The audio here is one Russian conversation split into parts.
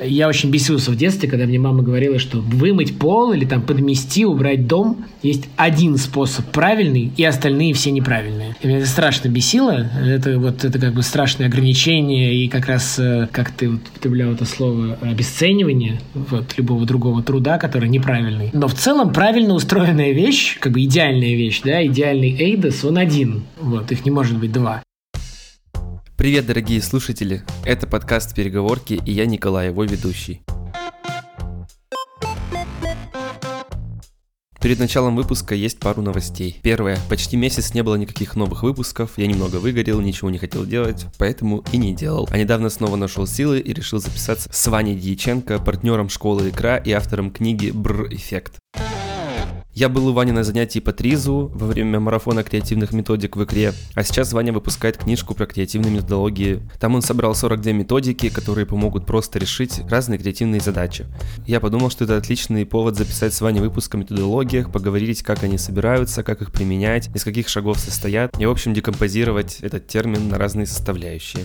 Я очень бесился в детстве, когда мне мама говорила, что вымыть пол или там подмести, убрать дом есть один способ правильный, и остальные все неправильные. И меня это страшно бесило. Это вот это как бы страшное ограничение и как раз, э, как ты вот употреблял это слово, обесценивание вот любого другого труда, который неправильный. Но в целом правильно устроенная вещь, как бы идеальная вещь, да, идеальный Эйдос, он один. Вот, их не может быть два. Привет, дорогие слушатели! Это подкаст «Переговорки» и я Николай, его ведущий. Перед началом выпуска есть пару новостей. Первое. Почти месяц не было никаких новых выпусков, я немного выгорел, ничего не хотел делать, поэтому и не делал. А недавно снова нашел силы и решил записаться с Ваней Дьяченко, партнером школы Икра и автором книги «Бр-эффект». Я был у Вани на занятии по ТРИЗу во время марафона креативных методик в игре, а сейчас Ваня выпускает книжку про креативные методологии. Там он собрал 42 методики, которые помогут просто решить разные креативные задачи. Я подумал, что это отличный повод записать с Ваней выпуск о методологиях, поговорить, как они собираются, как их применять, из каких шагов состоят, и в общем декомпозировать этот термин на разные составляющие.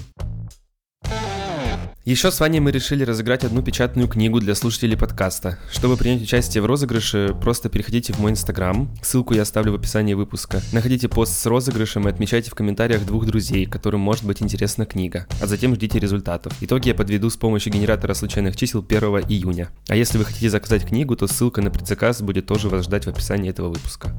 Еще с Ваней мы решили разыграть одну печатную книгу для слушателей подкаста. Чтобы принять участие в розыгрыше, просто переходите в мой инстаграм, ссылку я оставлю в описании выпуска. Находите пост с розыгрышем и отмечайте в комментариях двух друзей, которым может быть интересна книга, а затем ждите результатов. Итоги я подведу с помощью генератора случайных чисел 1 июня. А если вы хотите заказать книгу, то ссылка на предзаказ будет тоже вас ждать в описании этого выпуска.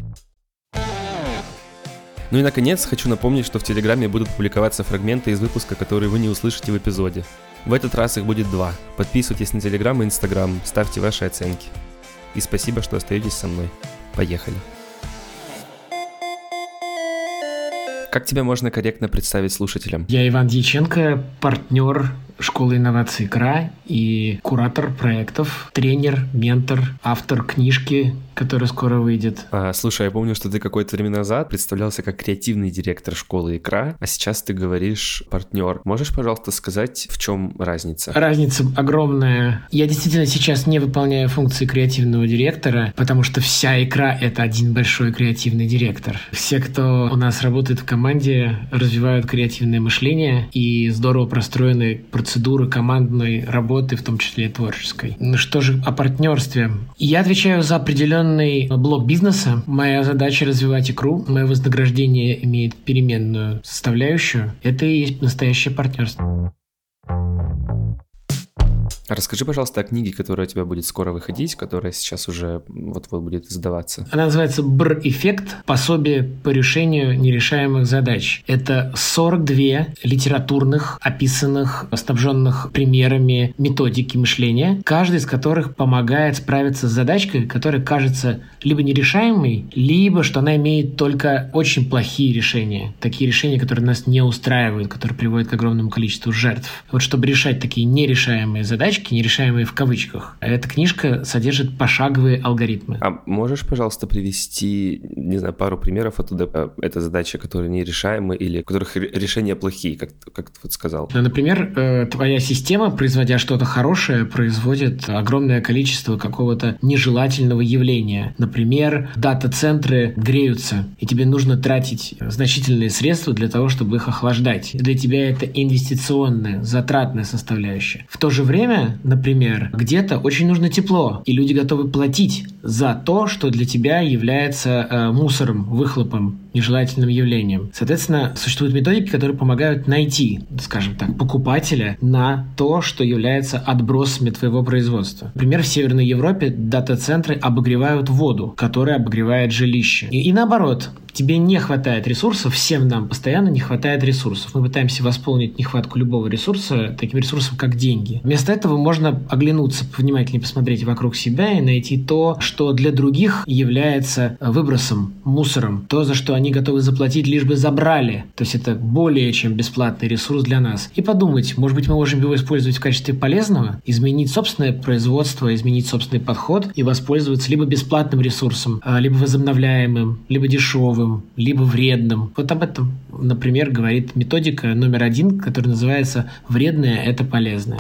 Ну и наконец, хочу напомнить, что в Телеграме будут публиковаться фрагменты из выпуска, которые вы не услышите в эпизоде. В этот раз их будет два. Подписывайтесь на Телеграм и Инстаграм, ставьте ваши оценки. И спасибо, что остаетесь со мной. Поехали. Как тебя можно корректно представить слушателям? Я Иван Дьяченко, партнер школы инноваций КРА и куратор проектов, тренер, ментор, автор книжки, которая скоро выйдет. А, слушай, я помню, что ты какое-то время назад представлялся как креативный директор школы икра, а сейчас ты говоришь партнер. Можешь, пожалуйста, сказать, в чем разница? Разница огромная. Я действительно сейчас не выполняю функции креативного директора, потому что вся икра — это один большой креативный директор. Все, кто у нас работает в команде, развивают креативное мышление и здорово простроены процедуры командной работы, в том числе и творческой. Ну что же о партнерстве? Я отвечаю за определенный блок бизнеса. Моя задача развивать икру. Мое вознаграждение имеет переменную составляющую. Это и есть настоящее партнерство. Расскажи, пожалуйста, о книге, которая у тебя будет скоро выходить, которая сейчас уже вот-вот будет издаваться. Она называется «Бр-эффект. Пособие по решению нерешаемых задач». Это 42 литературных, описанных, снабженных примерами методики мышления, каждый из которых помогает справиться с задачкой, которая кажется либо нерешаемой, либо что она имеет только очень плохие решения. Такие решения, которые нас не устраивают, которые приводят к огромному количеству жертв. Вот чтобы решать такие нерешаемые задачи, задачки, нерешаемые в кавычках. Эта книжка содержит пошаговые алгоритмы. А можешь, пожалуйста, привести, не знаю, пару примеров оттуда? Э, это задачи, которые нерешаемы или у которых решения плохие, как, как ты вот сказал? Например, э, твоя система, производя что-то хорошее, производит огромное количество какого-то нежелательного явления. Например, дата-центры греются, и тебе нужно тратить значительные средства для того, чтобы их охлаждать. Для тебя это инвестиционная, затратная составляющая. В то же время например, где-то очень нужно тепло, и люди готовы платить за то, что для тебя является э, мусором, выхлопом, нежелательным явлением. Соответственно, существуют методики, которые помогают найти, скажем так, покупателя на то, что является отбросами твоего производства. Например, в Северной Европе дата-центры обогревают воду, которая обогревает жилище. И, и наоборот, тебе не хватает ресурсов, всем нам постоянно не хватает ресурсов. Мы пытаемся восполнить нехватку любого ресурса таким ресурсом, как деньги. Вместо этого можно оглянуться, внимательнее посмотреть вокруг себя и найти то, что для других является выбросом, мусором, то, за что они готовы заплатить, лишь бы забрали. То есть это более чем бесплатный ресурс для нас. И подумать, может быть, мы можем его использовать в качестве полезного, изменить собственное производство, изменить собственный подход и воспользоваться либо бесплатным ресурсом, а, либо возобновляемым, либо дешевым, либо вредным. Вот об этом, например, говорит методика номер один, которая называется «Вредное – это полезное».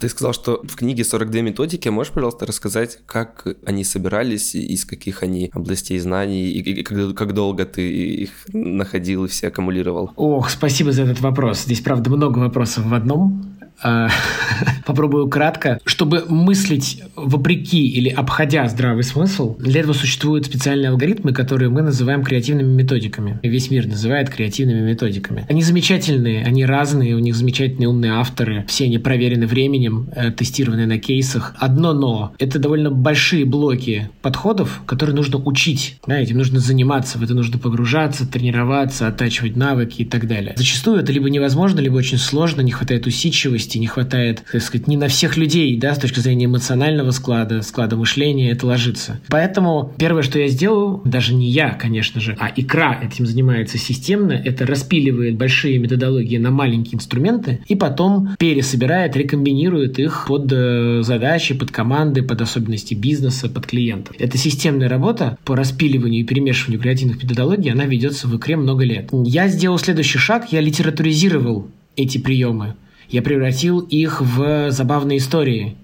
Ты сказал, что в книге 42 методики. Можешь, пожалуйста, рассказать, как они собирались, из каких они областей знаний, и, и как, как долго ты их находил и все аккумулировал? Ох, спасибо за этот вопрос. Здесь, правда, много вопросов в одном. А, попробую кратко. Чтобы мыслить вопреки или обходя здравый смысл, для этого существуют специальные алгоритмы, которые мы называем креативными методиками. Весь мир называет креативными методиками. Они замечательные, они разные, у них замечательные умные авторы, все они проверены временем, э, тестированы на кейсах. Одно но. Это довольно большие блоки подходов, которые нужно учить. Да, этим нужно заниматься, в это нужно погружаться, тренироваться, оттачивать навыки и так далее. Зачастую это либо невозможно, либо очень сложно, не хватает усидчивости, гибкости, не хватает, так сказать, не на всех людей, да, с точки зрения эмоционального склада, склада мышления это ложится. Поэтому первое, что я сделал, даже не я, конечно же, а икра этим занимается системно, это распиливает большие методологии на маленькие инструменты и потом пересобирает, рекомбинирует их под э, задачи, под команды, под особенности бизнеса, под клиентов. Это системная работа по распиливанию и перемешиванию креативных методологий, она ведется в икре много лет. Я сделал следующий шаг, я литературизировал эти приемы. Я превратил их в забавные истории.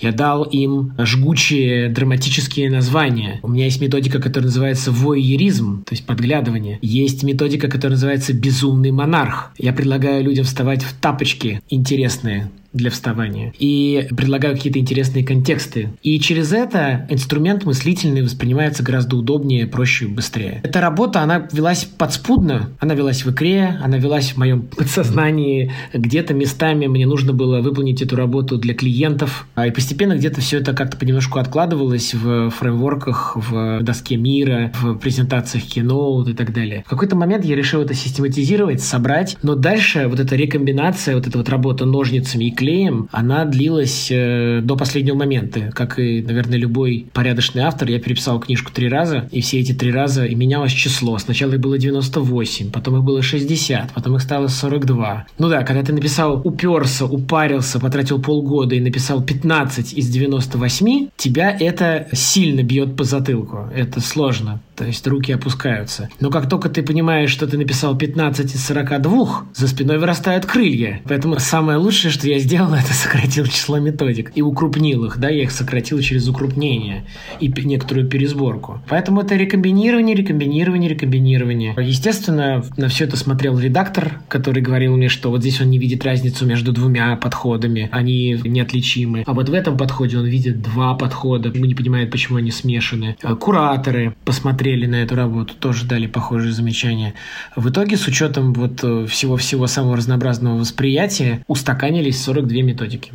Я дал им жгучие драматические названия. У меня есть методика, которая называется войеризм, то есть подглядывание. Есть методика, которая называется безумный монарх. Я предлагаю людям вставать в тапочки интересные, для вставания. И предлагаю какие-то интересные контексты. И через это инструмент мыслительный воспринимается гораздо удобнее, проще и быстрее. Эта работа, она велась подспудно. Она велась в икре, она велась в моем подсознании. Где-то местами мне нужно было выполнить эту работу для клиентов. А и постепенно где-то все это как-то понемножку откладывалось в фреймворках, в доске мира, в презентациях кино и так далее. В какой-то момент я решил это систематизировать, собрать, но дальше вот эта рекомбинация, вот эта вот работа ножницами и клеем, она длилась э, до последнего момента. Как и, наверное, любой порядочный автор, я переписал книжку три раза, и все эти три раза и менялось число. Сначала их было 98, потом их было 60, потом их стало 42. Ну да, когда ты написал уперся, упарился, потратил полгода и написал 15 из 98, тебя это сильно бьет по затылку. Это сложно то есть руки опускаются. Но как только ты понимаешь, что ты написал 15 из 42, за спиной вырастают крылья. Поэтому самое лучшее, что я сделал, это сократил число методик и укрупнил их, да, я их сократил через укрупнение и некоторую пересборку. Поэтому это рекомбинирование, рекомбинирование, рекомбинирование. Естественно, на все это смотрел редактор, который говорил мне, что вот здесь он не видит разницу между двумя подходами, они неотличимы. А вот в этом подходе он видит два подхода, ему не понимает, почему они смешаны. Кураторы посмотрели смотрели на эту работу, тоже дали похожие замечания. В итоге, с учетом вот э, всего-всего самого разнообразного восприятия, устаканились 42 методики.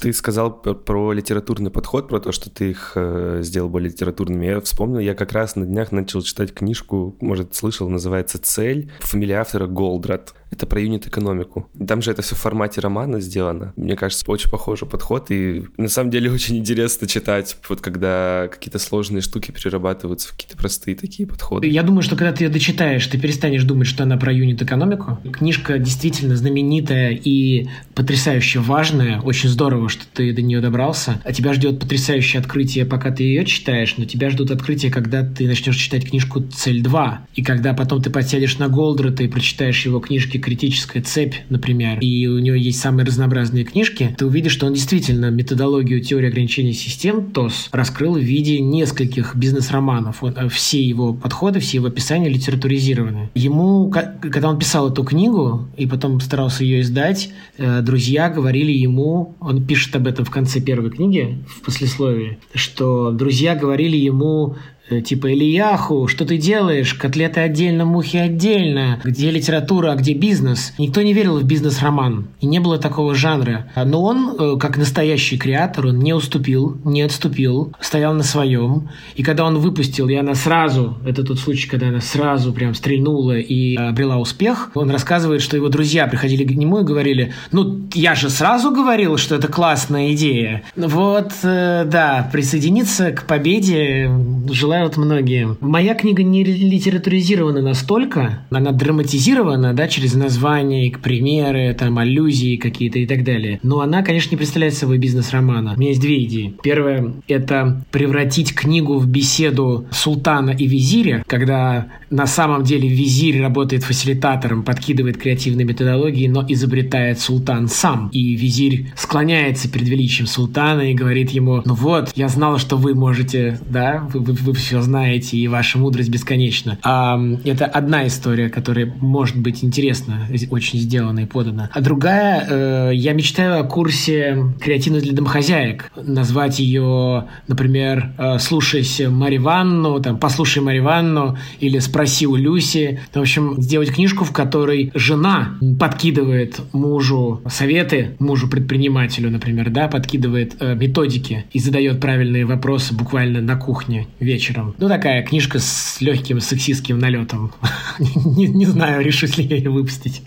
Ты сказал про литературный подход, про то, что ты их э, сделал более литературными. Я вспомнил, я как раз на днях начал читать книжку, может, слышал, называется «Цель». Фамилия автора Голдрат. Это про юнит-экономику. Там же это все в формате романа сделано. Мне кажется, очень похожий подход. И на самом деле очень интересно читать, вот когда какие-то сложные штуки перерабатываются в какие-то простые такие подходы. Я думаю, что когда ты ее дочитаешь, ты перестанешь думать, что она про юнит-экономику. Книжка действительно знаменитая и потрясающе важная. Очень здорово, что ты до нее добрался. А тебя ждет потрясающее открытие, пока ты ее читаешь, но тебя ждут открытия, когда ты начнешь читать книжку «Цель 2». И когда потом ты подсядешь на Голдрата и прочитаешь его книжки книжки «Критическая цепь», например, и у него есть самые разнообразные книжки, ты увидишь, что он действительно методологию теории ограничений систем ТОС раскрыл в виде нескольких бизнес-романов. Э, все его подходы, все его описания литературизированы. Ему, когда он писал эту книгу и потом старался ее издать, э, друзья говорили ему, он пишет об этом в конце первой книги, в послесловии, что друзья говорили ему, типа Ильяху, что ты делаешь? Котлеты отдельно, мухи отдельно. Где литература, а где бизнес? Никто не верил в бизнес-роман. И не было такого жанра. Но он, э, как настоящий креатор, он не уступил, не отступил, стоял на своем. И когда он выпустил, и она сразу, это тот случай, когда она сразу прям стрельнула и обрела успех, он рассказывает, что его друзья приходили к нему и говорили, ну, я же сразу говорил, что это классная идея. Вот, э, да, присоединиться к победе желаю присылают многие. Моя книга не литературизирована настолько, она драматизирована, да, через названия, примеры, там, аллюзии какие-то и так далее. Но она, конечно, не представляет собой бизнес-романа. У меня есть две идеи. Первое — это превратить книгу в беседу султана и визиря, когда на самом деле визирь работает фасилитатором, подкидывает креативные методологии, но изобретает султан сам. И визирь склоняется перед величием султана и говорит ему, ну вот, я знал, что вы можете, да, вы, вы, вы все знаете, и ваша мудрость бесконечна. А, это одна история, которая может быть интересна, очень сделана и подана. А другая, э, я мечтаю о курсе креативность для домохозяек. Назвать ее, например, э, «Слушайся Марья Ванну», там, «Послушай Марья Ванну» или «Спроси у Люси». В общем, сделать книжку, в которой жена подкидывает мужу советы, мужу-предпринимателю, например, да, подкидывает э, методики и задает правильные вопросы буквально на кухне вечером. Ну, такая книжка с легким сексистским налетом. не знаю, решусь ли я ее выпустить.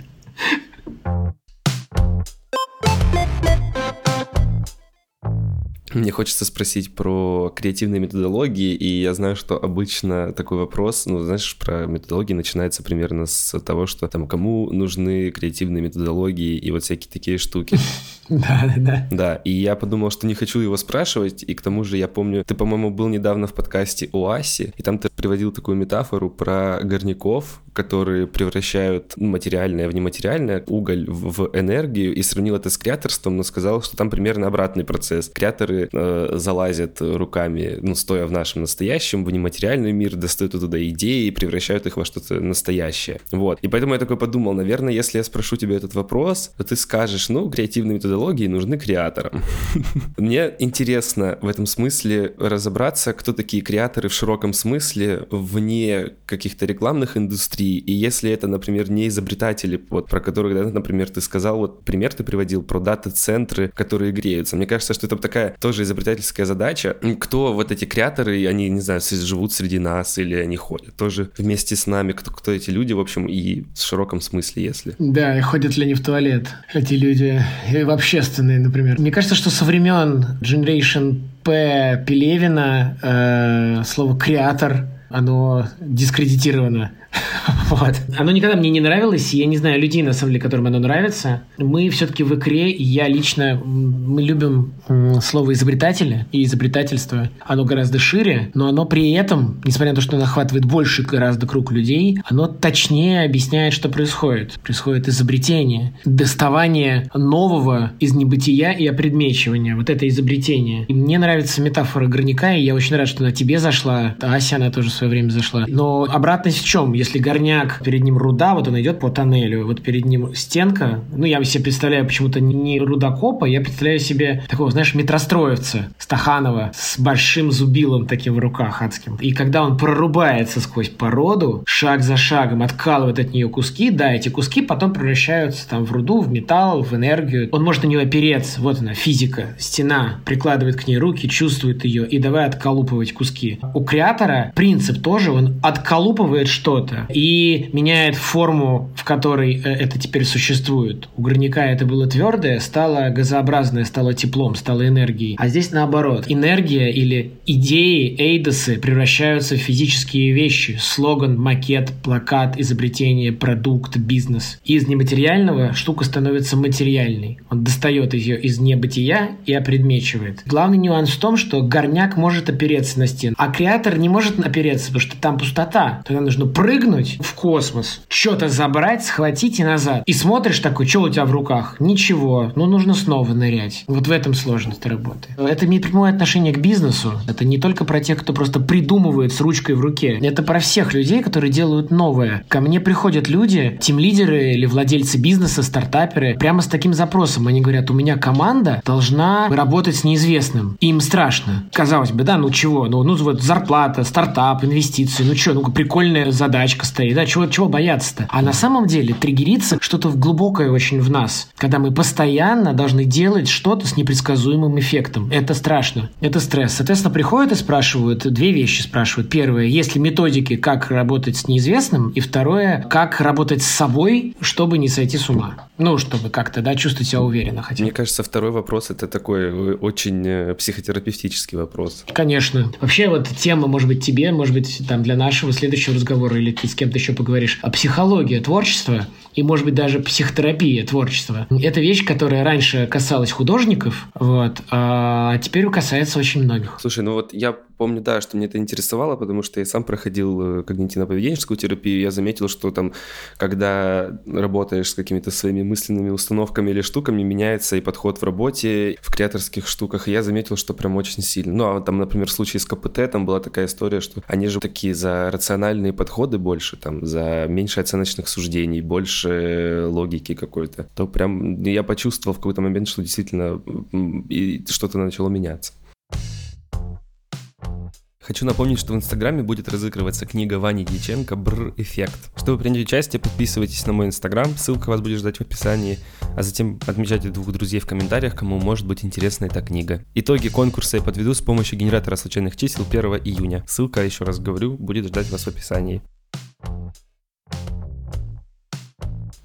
Мне хочется спросить про креативные методологии, и я знаю, что обычно такой вопрос, ну, знаешь, про методологии начинается примерно с того, что там кому нужны креативные методологии и вот всякие такие штуки. Да, да, да. Да, и я подумал, что не хочу его спрашивать, и к тому же я помню, ты, по-моему, был недавно в подкасте Оаси, и там ты приводил такую метафору про горняков, которые превращают материальное в нематериальное, уголь в энергию, и сравнил это с креаторством, но сказал, что там примерно обратный процесс. Креаторы э, залазят руками, ну, стоя в нашем настоящем, в нематериальный мир, достают оттуда идеи и превращают их во что-то настоящее. Вот. И поэтому я такой подумал, наверное, если я спрошу тебя этот вопрос, то ты скажешь, ну, креативные методологии нужны креаторам. Мне интересно в этом смысле разобраться, кто такие креаторы в широком смысле, вне каких-то рекламных индустрий, и если это, например, не изобретатели, вот про которых, да, например, ты сказал, вот пример ты приводил про дата-центры, которые греются. Мне кажется, что это такая тоже изобретательская задача. Кто вот эти креаторы, они, не знаю, живут среди нас или они ходят тоже вместе с нами, кто, кто эти люди, в общем, и в широком смысле, если. Да, и ходят ли они в туалет, эти люди, и в общественные, например. Мне кажется, что со времен Generation П. Пелевина э, слово «креатор» оно дискредитировано. вот. Оно никогда мне не нравилось, и я не знаю людей, на самом деле, которым оно нравится. Мы все-таки в икре, я лично, мы любим слово изобретатели и изобретательство. Оно гораздо шире, но оно при этом, несмотря на то, что оно охватывает больше гораздо круг людей, оно точнее объясняет, что происходит. Происходит изобретение, доставание нового из небытия и опредмечивания. Вот это изобретение. И мне нравится метафора горняка, и я очень рад, что она тебе зашла. Ася, она тоже в свое время зашла. Но обратность в чем? Если горняк, перед ним руда, вот он идет по тоннелю, вот перед ним стенка, ну, я себе представляю почему-то не рудокопа, я представляю себе такого, знаешь, метростроевца Стаханова с большим зубилом таким в руках адским. И когда он прорубается сквозь породу, шаг за шагом откалывает от нее куски, да, эти куски потом превращаются там в руду, в металл, в энергию. Он может на нее опереться, вот она, физика, стена, прикладывает к ней руки, чувствует ее и давай отколупывать куски. У креатора принцип тоже, он отколупывает что-то, горняка и меняет форму, в которой э, это теперь существует. У горняка это было твердое, стало газообразное, стало теплом, стало энергией. А здесь наоборот. Энергия или идеи, эйдосы превращаются в физические вещи. Слоган, макет, плакат, изобретение, продукт, бизнес. Из нематериального штука становится материальной. Он достает ее из небытия и опредмечивает. Главный нюанс в том, что горняк может опереться на стену, а креатор не может опереться, потому что там пустота. Тогда нужно прыгнуть прыгнуть в космос, что-то забрать, схватить и назад. И смотришь такой, что у тебя в руках? Ничего. Ну, нужно снова нырять. Вот в этом сложность работы. Это имеет прямое отношение к бизнесу. Это не только про тех, кто просто придумывает с ручкой в руке. Это про всех людей, которые делают новое. Ко мне приходят люди, тим-лидеры или владельцы бизнеса, стартаперы, прямо с таким запросом. Они говорят, у меня команда должна работать с неизвестным. Им страшно. Казалось бы, да, ну чего? Ну, ну вот зарплата, стартап, инвестиции, ну что, ну прикольная задачка задачка стоит, да, чего, чего бояться-то? А на самом деле триггерится что-то глубокое очень в нас, когда мы постоянно должны делать что-то с непредсказуемым эффектом. Это страшно. Это стресс. Соответственно, приходят и спрашивают, две вещи спрашивают. Первое, есть ли методики, как работать с неизвестным? И второе, как работать с собой, чтобы не сойти с ума. Ну, чтобы как-то, да, чувствовать себя уверенно хотя Мне кажется, второй вопрос – это такой э, очень э, психотерапевтический вопрос. Конечно. Вообще вот тема, может быть, тебе, может быть, там для нашего следующего разговора или ты с кем-то еще поговоришь, о психологии творчества и, может быть, даже психотерапия творчества. Это вещь, которая раньше касалась художников, вот, а теперь касается очень многих. Слушай, ну вот я помню, да, что мне это интересовало, потому что я сам проходил э, когнитивно-поведенческую терапию, я заметил, что там, когда работаешь с какими-то своими мысленными установками или штуками, меняется и подход в работе, в креаторских штуках, и я заметил, что прям очень сильно. Ну, а там, например, в случае с КПТ, там была такая история, что они же такие за рациональные подходы больше, там, за меньше оценочных суждений, больше логики какой-то, то прям я почувствовал в какой-то момент, что действительно что-то начало меняться. Хочу напомнить, что в Инстаграме будет разыгрываться книга Вани Дьяченко «Бр эффект». Чтобы принять участие, подписывайтесь на мой Инстаграм, ссылка вас будет ждать в описании, а затем отмечайте двух друзей в комментариях, кому может быть интересна эта книга. Итоги конкурса я подведу с помощью генератора случайных чисел 1 июня. Ссылка, еще раз говорю, будет ждать вас в описании.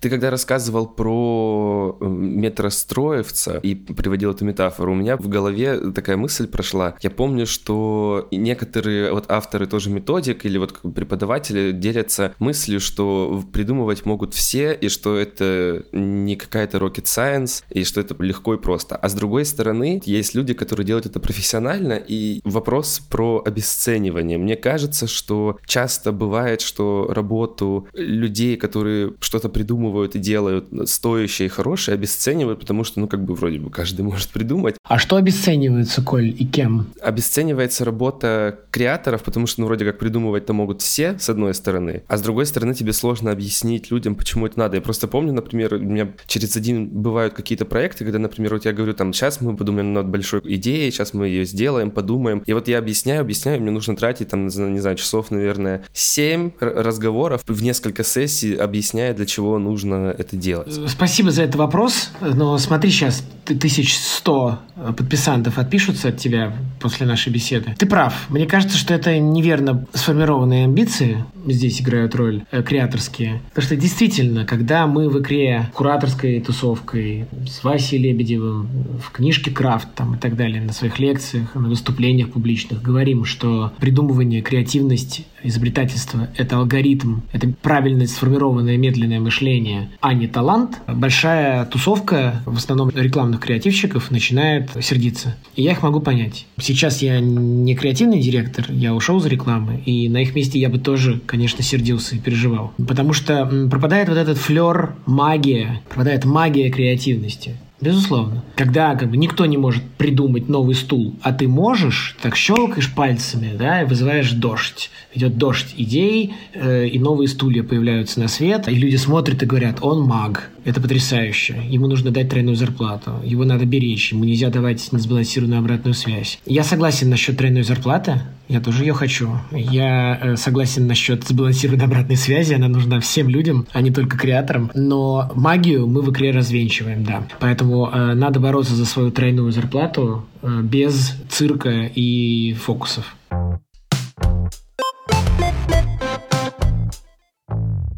Ты когда рассказывал про э, метростроевца и приводил эту метафору, у меня в голове такая мысль прошла. Я помню, что некоторые вот авторы тоже методик или вот преподаватели делятся мыслью, что придумывать могут все, и что это не какая-то rocket science, и что это легко и просто. А с другой стороны, есть люди, которые делают это профессионально, и вопрос про обесценивание. Мне кажется, что часто бывает, что работу людей, которые что-то придумывают, придумывают и делают стоящее и хорошее, обесценивают, потому что, ну, как бы вроде бы каждый может придумать. А что обесценивается, Коль, и кем? Обесценивается работа креаторов, потому что, ну, вроде как придумывать-то могут все, с одной стороны, а с другой стороны тебе сложно объяснить людям, почему это надо. Я просто помню, например, у меня через один бывают какие-то проекты, когда, например, вот я говорю, там, сейчас мы подумаем над большой идеей, сейчас мы ее сделаем, подумаем. И вот я объясняю, объясняю, мне нужно тратить, там, не знаю, часов, наверное, 7 разговоров в несколько сессий, объясняя, для чего нужно нужно это делать? Спасибо за этот вопрос. Но смотри сейчас, 1100 подписантов отпишутся от тебя после нашей беседы. Ты прав. Мне кажется, что это неверно сформированные амбиции здесь играют роль э, креаторские. Потому что действительно, когда мы в игре кураторской тусовкой с Васей Лебедевым в книжке Крафт там, и так далее, на своих лекциях, на выступлениях публичных говорим, что придумывание, креативность, изобретательство — это алгоритм, это правильно сформированное медленное мышление, а не талант, большая тусовка, в основном рекламных креативщиков, начинает сердиться. И я их могу понять. Сейчас я не креативный директор, я ушел из рекламы, и на их месте я бы тоже, конечно, сердился и переживал. Потому что пропадает вот этот флер магия, пропадает магия креативности. Безусловно. Когда как бы никто не может придумать новый стул, а ты можешь, так щелкаешь пальцами, да, и вызываешь дождь. Идет дождь идей, э, и новые стулья появляются на свет, и люди смотрят и говорят, он маг. Это потрясающе. Ему нужно дать тройную зарплату. Его надо беречь. Ему нельзя давать несбалансированную обратную связь. Я согласен насчет тройной зарплаты. Я тоже ее хочу. Я э, согласен насчет сбалансированной обратной связи. Она нужна всем людям, а не только креаторам. Но магию мы в игре развенчиваем, да. Поэтому э, надо бороться за свою тройную зарплату э, без цирка и фокусов.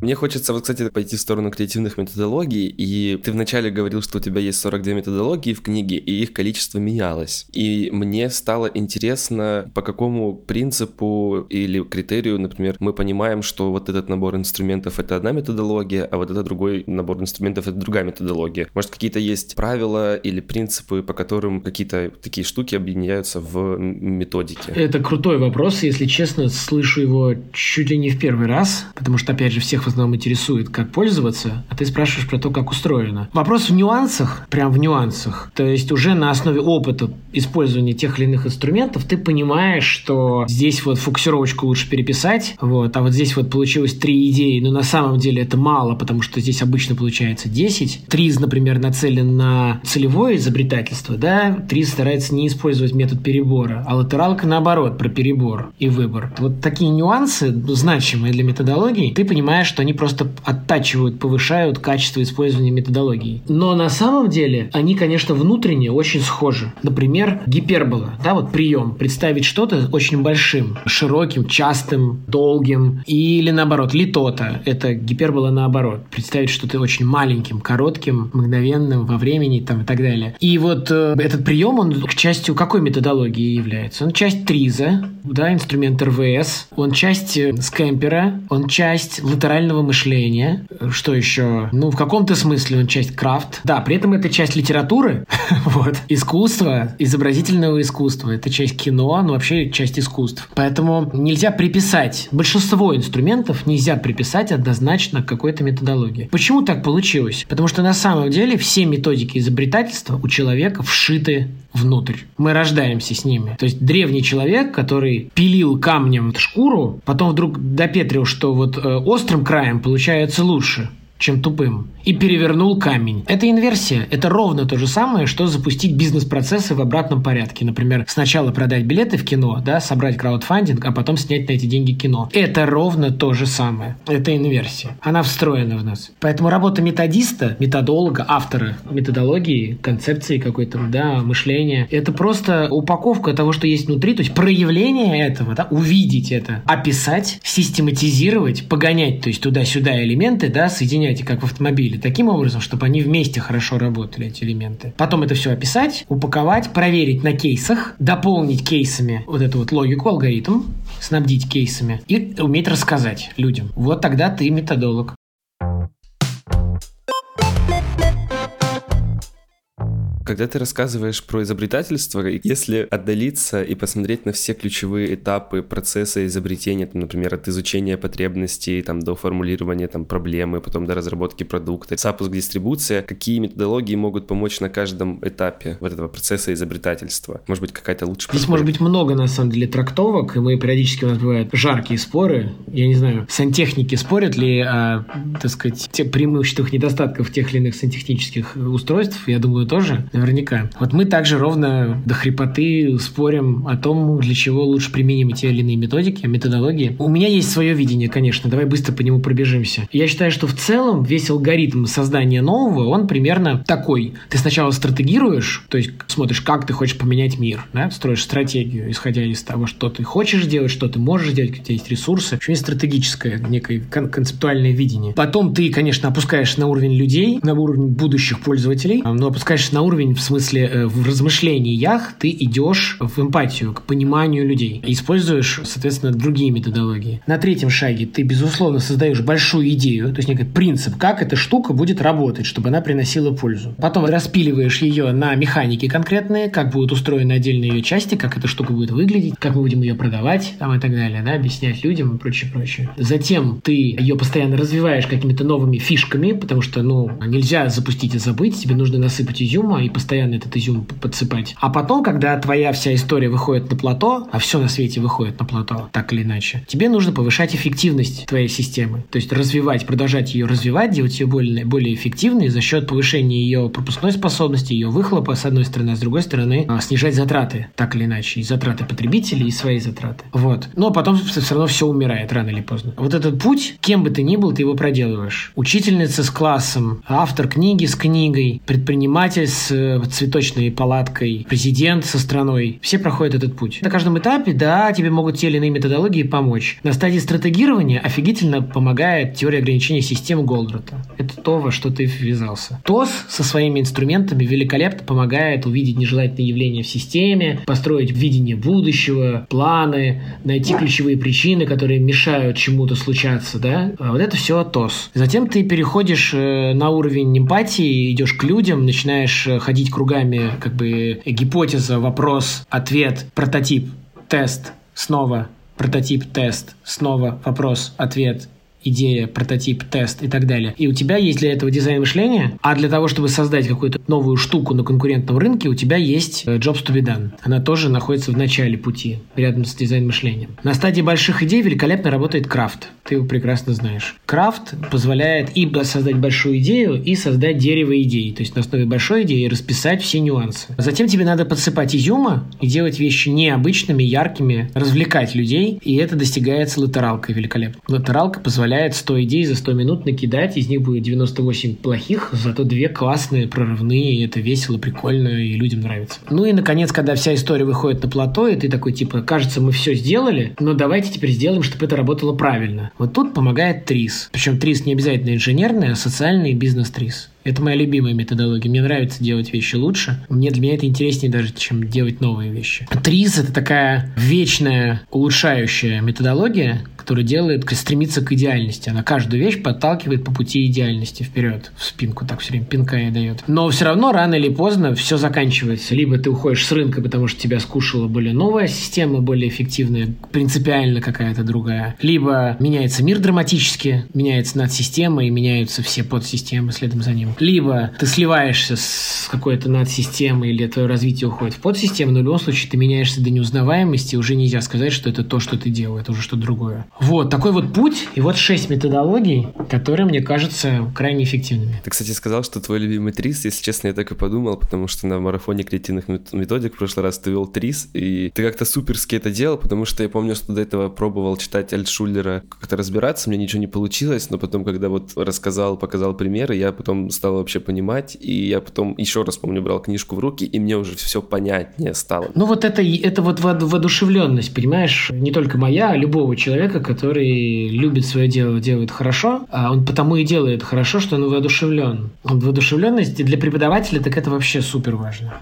Мне хочется, вот, кстати, пойти в сторону креативных методологий, и ты вначале говорил, что у тебя есть 42 методологии в книге, и их количество менялось. И мне стало интересно, по какому принципу или критерию, например, мы понимаем, что вот этот набор инструментов — это одна методология, а вот это другой набор инструментов — это другая методология. Может, какие-то есть правила или принципы, по которым какие-то такие штуки объединяются в методике? Это крутой вопрос, если честно, слышу его чуть ли не в первый раз, потому что, опять же, всех основном интересует, как пользоваться, а ты спрашиваешь про то, как устроено. Вопрос в нюансах, прям в нюансах. То есть уже на основе опыта использования тех или иных инструментов ты понимаешь, что здесь вот фокусировочку лучше переписать, вот, а вот здесь вот получилось три идеи, но на самом деле это мало, потому что здесь обычно получается 10. Триз, например, нацелен на целевое изобретательство, да, Триз старается не использовать метод перебора, а латералка наоборот, про перебор и выбор. Вот такие нюансы, значимые для методологии, ты понимаешь, что они просто оттачивают, повышают качество использования методологии. Но на самом деле они, конечно, внутренне очень схожи. Например, гипербола, да, вот прием, представить что-то очень большим, широким, частым, долгим, или наоборот, литота, это гипербола наоборот, представить что-то очень маленьким, коротким, мгновенным во времени там, и так далее. И вот э, этот прием, он к частью какой методологии является? Он часть Триза, да, инструмент РВС, он часть э, скэмпера, он часть латерального мышления, что еще? Ну, в каком-то смысле он часть крафт. Да, при этом это часть литературы, вот, искусства, изобразительного искусства, это часть кино, ну, вообще часть искусств. Поэтому нельзя приписать, большинство инструментов нельзя приписать однозначно какой-то методологии. Почему так получилось? Потому что на самом деле все методики изобретательства у человека вшиты внутрь. Мы рождаемся с ними. То есть древний человек, который пилил камнем шкуру, потом вдруг допетрил, что вот э, острым краем получается лучше чем тупым, и перевернул камень. Это инверсия. Это ровно то же самое, что запустить бизнес-процессы в обратном порядке. Например, сначала продать билеты в кино, да, собрать краудфандинг, а потом снять на эти деньги кино. Это ровно то же самое. Это инверсия. Она встроена в нас. Поэтому работа методиста, методолога, автора методологии, концепции какой-то, да, мышления, это просто упаковка того, что есть внутри, то есть проявление этого, да, увидеть это, описать, систематизировать, погонять, то есть туда-сюда элементы, да, соединять соединяете, как в автомобиле, таким образом, чтобы они вместе хорошо работали, эти элементы. Потом это все описать, упаковать, проверить на кейсах, дополнить кейсами вот эту вот логику, алгоритм, снабдить кейсами и уметь рассказать людям. Вот тогда ты методолог. Когда ты рассказываешь про изобретательство, если отдалиться и посмотреть на все ключевые этапы процесса изобретения, там, например, от изучения потребностей там, до формулирования там, проблемы, потом до разработки продукта, запуск, дистрибуция, какие методологии могут помочь на каждом этапе вот этого процесса изобретательства? Может быть, какая-то лучше? Здесь может быть много, на самом деле, трактовок, и мы периодически у нас бывают жаркие споры. Я не знаю, сантехники спорят ли о, так сказать, тех преимуществах, недостатках тех или иных сантехнических устройств. Я думаю, тоже наверняка. Вот мы также ровно до хрипоты спорим о том, для чего лучше применимы те или иные методики, методологии. У меня есть свое видение, конечно, давай быстро по нему пробежимся. Я считаю, что в целом весь алгоритм создания нового, он примерно такой. Ты сначала стратегируешь, то есть смотришь, как ты хочешь поменять мир, да? строишь стратегию, исходя из того, что ты хочешь делать, что ты можешь делать, какие у тебя есть ресурсы. В общем, есть стратегическое, некое кон- концептуальное видение. Потом ты, конечно, опускаешь на уровень людей, на уровень будущих пользователей, но опускаешь на уровень уровень, в смысле э, в размышлениях, ты идешь в эмпатию, к пониманию людей. Используешь, соответственно, другие методологии. На третьем шаге ты, безусловно, создаешь большую идею, то есть некий принцип, как эта штука будет работать, чтобы она приносила пользу. Потом распиливаешь ее на механики конкретные, как будут устроены отдельные ее части, как эта штука будет выглядеть, как мы будем ее продавать, там и так далее, да, объяснять людям и прочее, прочее. Затем ты ее постоянно развиваешь какими-то новыми фишками, потому что, ну, нельзя запустить и забыть, тебе нужно насыпать изюма и постоянно этот изюм подсыпать. А потом, когда твоя вся история выходит на плато, а все на свете выходит на плато, так или иначе, тебе нужно повышать эффективность твоей системы. То есть развивать, продолжать ее развивать, делать ее более, более эффективной за счет повышения ее пропускной способности, ее выхлопа, с одной стороны, а с другой стороны, а, снижать затраты, так или иначе, и затраты потребителей, и свои затраты. Вот. Но потом все равно все умирает рано или поздно. Вот этот путь, кем бы ты ни был, ты его проделываешь. Учительница с классом, автор книги с книгой, предприниматель с цветочной палаткой, президент со страной. Все проходят этот путь. На каждом этапе, да, тебе могут те или иные методологии помочь. На стадии стратегирования офигительно помогает теория ограничений системы Голдрата. Это то, во что ты ввязался. ТОС со своими инструментами великолепно помогает увидеть нежелательные явления в системе, построить видение будущего, планы, найти ключевые причины, которые мешают чему-то случаться, да. А вот это все ТОС. Затем ты переходишь э, на уровень эмпатии, идешь к людям, начинаешь э, ходить ходить кругами, как бы гипотеза, вопрос, ответ, прототип, тест, снова прототип, тест, снова вопрос, ответ, идея, прототип, тест и так далее. И у тебя есть для этого дизайн мышления, а для того, чтобы создать какую-то новую штуку на конкурентном рынке, у тебя есть э, jobs to be done. Она тоже находится в начале пути, рядом с дизайн мышлением. На стадии больших идей великолепно работает крафт. Ты его прекрасно знаешь. Крафт позволяет и создать большую идею, и создать дерево идей. То есть на основе большой идеи расписать все нюансы. Затем тебе надо подсыпать изюма и делать вещи необычными, яркими, развлекать людей, и это достигается латералкой великолепно. Латералка позволяет позволяет 100 идей за 100 минут накидать, из них будет 98 плохих, зато две классные, прорывные, и это весело, прикольно, и людям нравится. Ну и, наконец, когда вся история выходит на плато, и ты такой, типа, кажется, мы все сделали, но давайте теперь сделаем, чтобы это работало правильно. Вот тут помогает ТРИС. Причем ТРИС не обязательно инженерный, а социальный бизнес-ТРИС. Это моя любимая методология. Мне нравится делать вещи лучше. Мне для меня это интереснее даже, чем делать новые вещи. ТРИС — это такая вечная улучшающая методология, которая делает, стремится к идеальности. Она каждую вещь подталкивает по пути идеальности вперед, в спинку, так все время пинка и дает. Но все равно рано или поздно все заканчивается. Либо ты уходишь с рынка, потому что тебя скушала более новая система, более эффективная, принципиально какая-то другая. Либо меняется мир драматически, меняется надсистема и меняются все подсистемы следом за ним. Либо ты сливаешься с какой-то надсистемой или твое развитие уходит в подсистему, но в любом случае ты меняешься до неузнаваемости, уже нельзя сказать, что это то, что ты делал, это уже что-то другое. Вот, такой вот путь, и вот шесть методологий, которые, мне кажутся, крайне эффективными. Ты, кстати, сказал, что твой любимый ТРИС, если честно, я так и подумал, потому что на марафоне креативных методик в прошлый раз ты вел ТРИС, и ты как-то суперски это делал, потому что я помню, что до этого пробовал читать Альтшулера, как-то разбираться, мне ничего не получилось, но потом, когда вот рассказал, показал примеры, я потом стал вообще понимать, и я потом еще раз, помню, брал книжку в руки, и мне уже все понятнее стало. Ну вот это, это вот воодушевленность, понимаешь, не только моя, а любого человека, который любит свое дело, делает хорошо, а он потому и делает хорошо, что он воодушевлен. Воодушевленность для преподавателя так это вообще супер важно.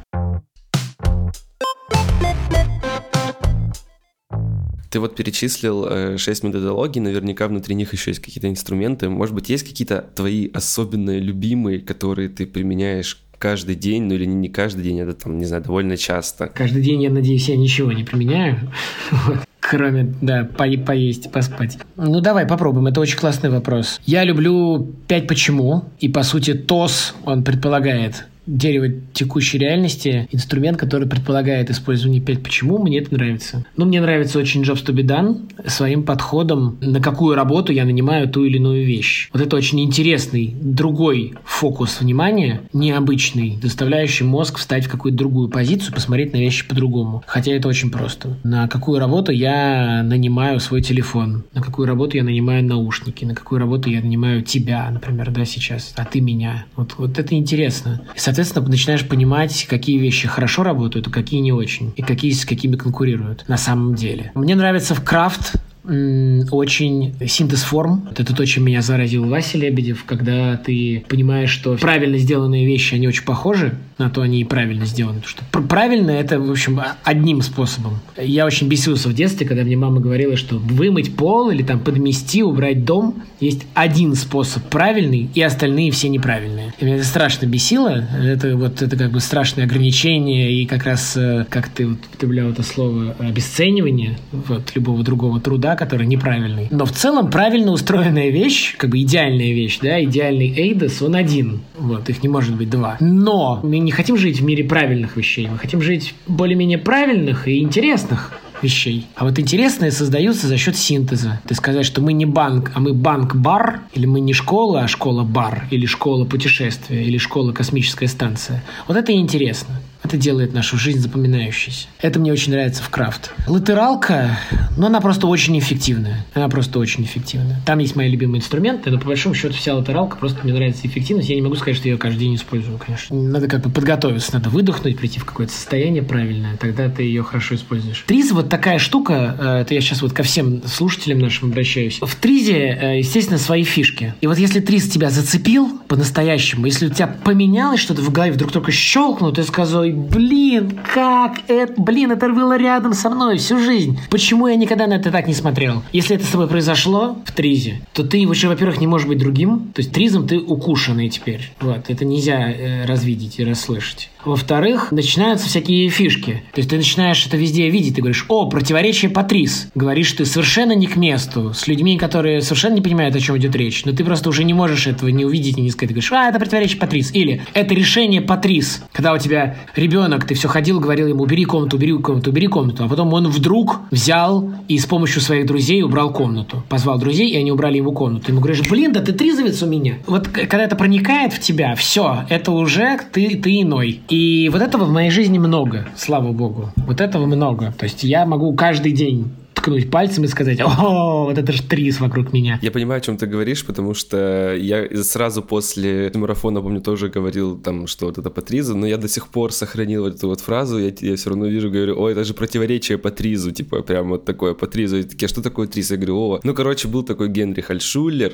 Ты вот перечислил э, 6 методологий, наверняка внутри них еще есть какие-то инструменты. Может быть, есть какие-то твои особенные, любимые, которые ты применяешь каждый день, ну или не каждый день, это там, не знаю, довольно часто. Каждый день, я надеюсь, я ничего не применяю. Кроме, да, по поесть, поспать. Ну, давай попробуем. Это очень классный вопрос. Я люблю пять почему. И, по сути, ТОС, он предполагает дерево текущей реальности, инструмент, который предполагает использование 5 почему, мне это нравится. Ну, мне нравится очень Jobs to be done своим подходом, на какую работу я нанимаю ту или иную вещь. Вот это очень интересный, другой фокус внимания, необычный, заставляющий мозг встать в какую-то другую позицию, посмотреть на вещи по-другому. Хотя это очень просто. На какую работу я нанимаю свой телефон, на какую работу я нанимаю наушники, на какую работу я нанимаю тебя, например, да, сейчас, а ты меня. Вот, вот это интересно. И, соответственно, начинаешь понимать, какие вещи хорошо работают, а какие не очень, и какие с какими конкурируют на самом деле. Мне нравится в крафт очень синтез форм. Это то, чем меня заразил Вася Лебедев, когда ты понимаешь, что правильно сделанные вещи, они очень похожи, на то они и правильно сделаны. Потому что правильно это, в общем, одним способом. Я очень бесился в детстве, когда мне мама говорила, что вымыть пол или там подмести, убрать дом есть один способ правильный, и остальные все неправильные. И меня это страшно бесило. Это вот это как бы страшное ограничение и как раз, э, как ты вот употреблял это слово, обесценивание вот, любого другого труда, который неправильный. Но в целом правильно устроенная вещь, как бы идеальная вещь, да, идеальный Эйдос, он один. Вот, их не может быть два. Но мы не хотим жить в мире правильных вещей, мы хотим жить более-менее правильных и интересных вещей. А вот интересные создаются за счет синтеза. Ты сказать, что мы не банк, а мы банк-бар, или мы не школа, а школа-бар, или школа путешествия, или школа космическая станция. Вот это интересно. Это делает нашу жизнь запоминающейся. Это мне очень нравится в крафт. Латералка, ну, она просто очень эффективная. Она просто очень эффективная. Там есть мои любимые инструменты, но по большому счету вся латералка просто мне нравится эффективность. Я не могу сказать, что ее каждый день использую, конечно. Надо как бы подготовиться, надо выдохнуть, прийти в какое-то состояние правильное, тогда ты ее хорошо используешь. Триз вот такая штука, э, это я сейчас вот ко всем слушателям нашим обращаюсь. В тризе, э, естественно, свои фишки. И вот если триз тебя зацепил по-настоящему, если у тебя поменялось что-то в голове, вдруг только щелкнул, ты сказал, блин, как это, блин, это было рядом со мной всю жизнь. Почему я никогда на это так не смотрел? Если это с тобой произошло в Тризе, то ты, во-первых, не можешь быть другим. То есть Тризом ты укушенный теперь. Вот, это нельзя э, развидеть и расслышать. Во-вторых, начинаются всякие фишки. То есть ты начинаешь это везде видеть, ты говоришь, о, противоречие Патрис. Говоришь ты совершенно не к месту, с людьми, которые совершенно не понимают, о чем идет речь. Но ты просто уже не можешь этого не увидеть и не сказать. Ты говоришь, а, это противоречие Патрис. Или это решение Патрис. Когда у тебя ребенок, ты все ходил, говорил ему, убери комнату, убери комнату, убери комнату. А потом он вдруг взял и с помощью своих друзей убрал комнату. Позвал друзей, и они убрали ему комнату. Ему говоришь, блин, да ты тризовец у меня. Вот когда это проникает в тебя, все, это уже ты, ты иной. И вот этого в моей жизни много, слава богу. Вот этого много. То есть я могу каждый день ткнуть пальцем и сказать, о, вот это же трис вокруг меня. Я понимаю, о чем ты говоришь, потому что я сразу после марафона, помню, тоже говорил там, что вот это Патриза, но я до сих пор сохранил вот эту вот фразу, я, я все равно вижу, говорю, ой, это же противоречие Патризу, типа прям вот такое Патризу. И такие, а что такое Трис? Я говорю, о, ну, короче, был такой Генрих Альшулер,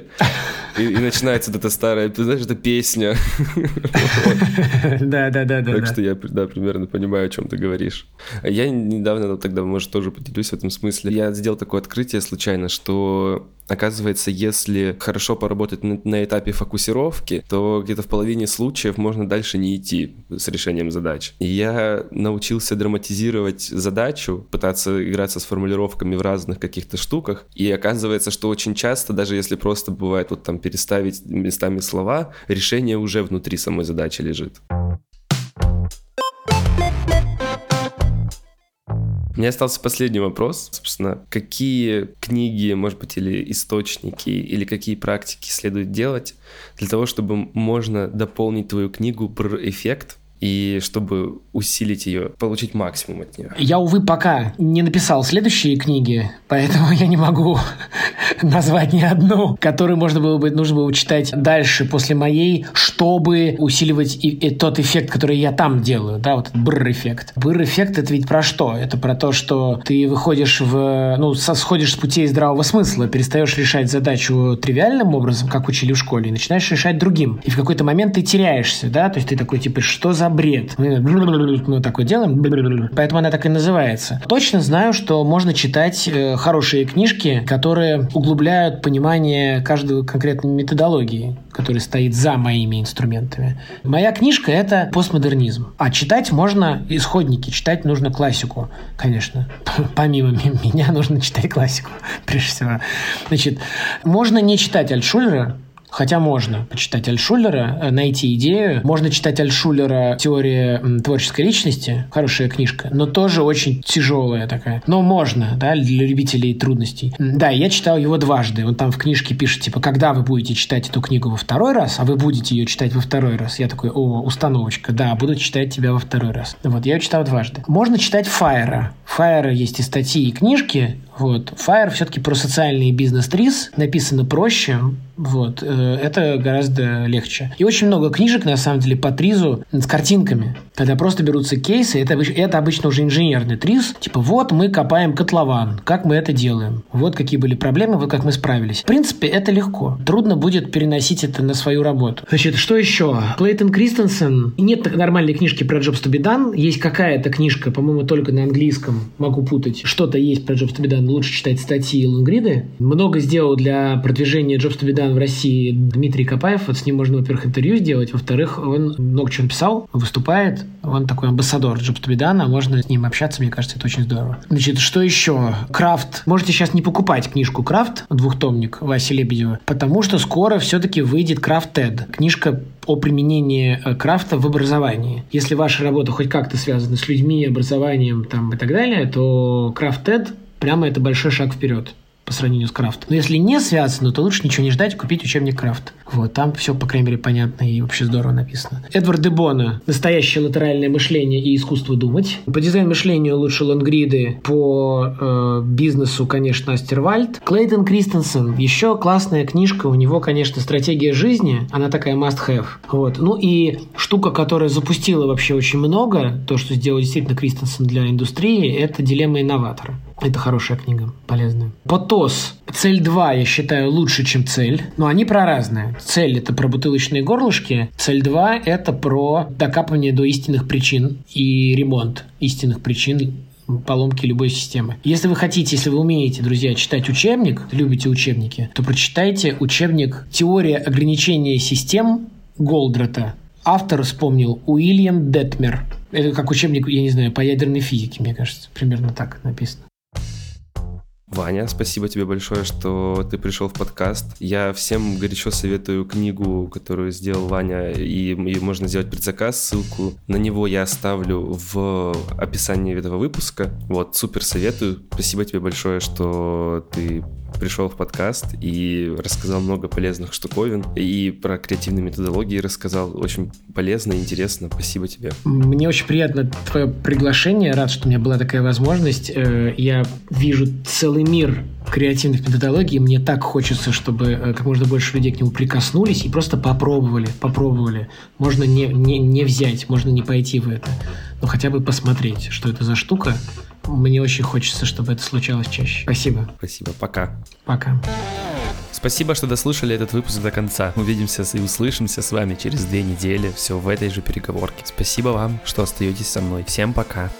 и, и начинается вот эта старая, ты знаешь, эта песня. Да, да, да, да. Так что я, да, примерно понимаю, о чем ты говоришь. Я недавно тогда, может, тоже поделюсь в этом смысле. Я сделал такое открытие случайно, что Оказывается, если хорошо поработать на, на этапе фокусировки, то где-то в половине случаев можно дальше не идти с решением задач. И я научился драматизировать задачу, пытаться играться с формулировками в разных каких-то штуках. И оказывается, что очень часто, даже если просто бывает вот там переставить местами слова, решение уже внутри самой задачи лежит. У меня остался последний вопрос. Собственно, какие книги, может быть, или источники, или какие практики следует делать для того, чтобы можно дополнить твою книгу про эффект и чтобы усилить ее, получить максимум от нее. Я, увы, пока не написал следующие книги, поэтому я не могу назвать ни одну, которую можно было бы, нужно было читать дальше после моей, чтобы усиливать и, и тот эффект, который я там делаю, да, вот бр-эффект. Бр-эффект это ведь про что? Это про то, что ты выходишь в, ну, сходишь с путей здравого смысла, перестаешь решать задачу тривиальным образом, как учили в школе, и начинаешь решать другим. И в какой-то момент ты теряешься, да, то есть ты такой, типа, что за бред. Мы такое делаем, поэтому она так и называется. Точно знаю, что можно читать э, хорошие книжки, которые углубляют понимание каждой конкретной методологии, которая стоит за моими инструментами. Моя книжка — это постмодернизм. А читать можно исходники, читать нужно классику, конечно. Помимо меня нужно читать классику, прежде всего. Значит, можно не читать Альтшулера, Хотя можно почитать Альшулера, э, найти идею. Можно читать Альшулера «Теория творческой личности». Хорошая книжка, но тоже очень тяжелая такая. Но можно, да, для любителей трудностей. Да, я читал его дважды. Он там в книжке пишет, типа, когда вы будете читать эту книгу во второй раз, а вы будете ее читать во второй раз. Я такой, о, установочка, да, буду читать тебя во второй раз. Вот, я ее читал дважды. Можно читать Файера. Файера есть и статьи, и книжки. Вот. Fire все-таки про социальный бизнес-трис, написано проще, вот. Э, это гораздо легче. И очень много книжек, на самом деле, по тризу с картинками. Когда просто берутся кейсы, это, это обычно уже инженерный триз. Типа, вот мы копаем котлован, как мы это делаем. Вот какие были проблемы, вот как мы справились. В принципе, это легко. Трудно будет переносить это на свою работу. Значит, что еще? Клейтон Кристенсен. Нет нормальной книжки про Jobs to be done. Есть какая-то книжка, по-моему, только на английском. Могу путать. Что-то есть про Jobs to be done лучше читать статьи Лонгриды. Много сделал для продвижения Jobs to be done в России Дмитрий Копаев. Вот с ним можно, во-первых, интервью сделать. Во-вторых, он много чего написал, выступает. Он такой амбассадор Jobs to be done, а можно с ним общаться, мне кажется, это очень здорово. Значит, что еще? Крафт. Можете сейчас не покупать книжку Крафт, двухтомник Васи Лебедева, потому что скоро все-таки выйдет Крафт Тед. Книжка о применении э, крафта в образовании. Если ваша работа хоть как-то связана с людьми, образованием там, и так далее, то Крафт Тед прямо это большой шаг вперед по сравнению с крафтом. Но если не связано, то лучше ничего не ждать, купить учебник крафт. Вот, там все, по крайней мере, понятно и вообще здорово написано. Эдвард Дебона «Настоящее латеральное мышление и искусство думать». По дизайн-мышлению лучше лонгриды, по э, бизнесу, конечно, Астервальд. Клейтон Кристенсен, еще классная книжка, у него, конечно, «Стратегия жизни», она такая must-have. Вот. Ну и штука, которая запустила вообще очень много, то, что сделал действительно Кристенсен для индустрии, это «Дилемма инноватора». Это хорошая книга, полезная. Потос. Цель 2, я считаю, лучше, чем цель. Но они про разное. Цель – это про бутылочные горлышки. Цель 2 – это про докапывание до истинных причин и ремонт истинных причин поломки любой системы. Если вы хотите, если вы умеете, друзья, читать учебник, любите учебники, то прочитайте учебник «Теория ограничения систем» Голдрата. Автор вспомнил Уильям Детмер. Это как учебник, я не знаю, по ядерной физике, мне кажется. Примерно так написано. Ваня, спасибо тебе большое, что ты пришел в подкаст. Я всем горячо советую книгу, которую сделал Ваня, и, и можно сделать предзаказ. Ссылку на него я оставлю в описании этого выпуска. Вот, супер советую. Спасибо тебе большое, что ты пришел в подкаст и рассказал много полезных штуковин. И про креативные методологии рассказал. Очень полезно и интересно. Спасибо тебе. Мне очень приятно твое приглашение. Рад, что у меня была такая возможность. Э, я вижу целый мир креативных методологий. Мне так хочется, чтобы э, как можно больше людей к нему прикоснулись и просто попробовали. Попробовали. Можно не, не, не взять, можно не пойти в это. Но хотя бы посмотреть, что это за штука мне очень хочется, чтобы это случалось чаще. Спасибо. Спасибо. Пока. Пока. Спасибо, что дослушали этот выпуск до конца. Увидимся и услышимся с вами через две недели. Все в этой же переговорке. Спасибо вам, что остаетесь со мной. Всем пока.